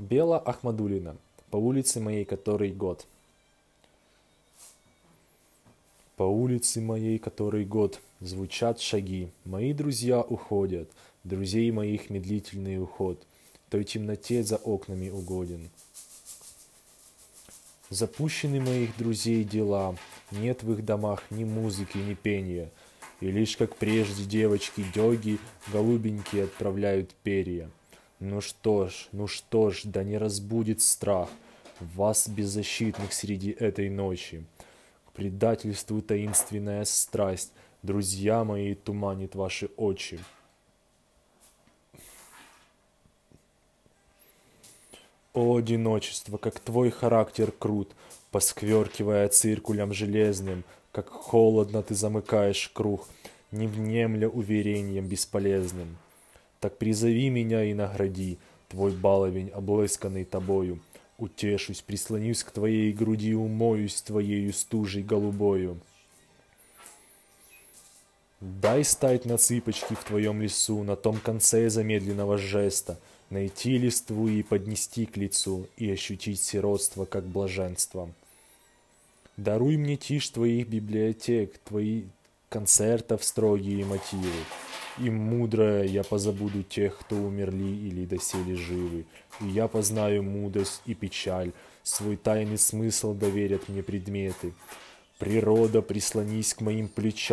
Бела Ахмадулина. По улице моей который год. По улице моей который год звучат шаги. Мои друзья уходят, друзей моих медлительный уход. Той темноте за окнами угоден. Запущены моих друзей дела, нет в их домах ни музыки, ни пения. И лишь как прежде девочки деги голубенькие отправляют перья. Ну что ж, ну что ж, да не разбудит страх вас беззащитных среди этой ночи. К предательству таинственная страсть, друзья мои, туманит ваши очи. О, одиночество, как твой характер крут, Поскверкивая циркулем железным, Как холодно ты замыкаешь круг, Не внемля уверением бесполезным. Так призови меня и награди, Твой баловень, облысканный тобою. Утешусь, прислонюсь к твоей груди, Умоюсь твоею стужей голубою. Дай стать на цыпочки в твоем лесу, На том конце замедленного жеста, Найти листву и поднести к лицу, И ощутить сиротство, как блаженство. Даруй мне тишь твоих библиотек, Твои концертов строгие мотивы, и мудрая я позабуду тех, кто умерли или доселе живы. И я познаю мудрость и печаль, свой тайный смысл доверят мне предметы. Природа, прислонись к моим плечам,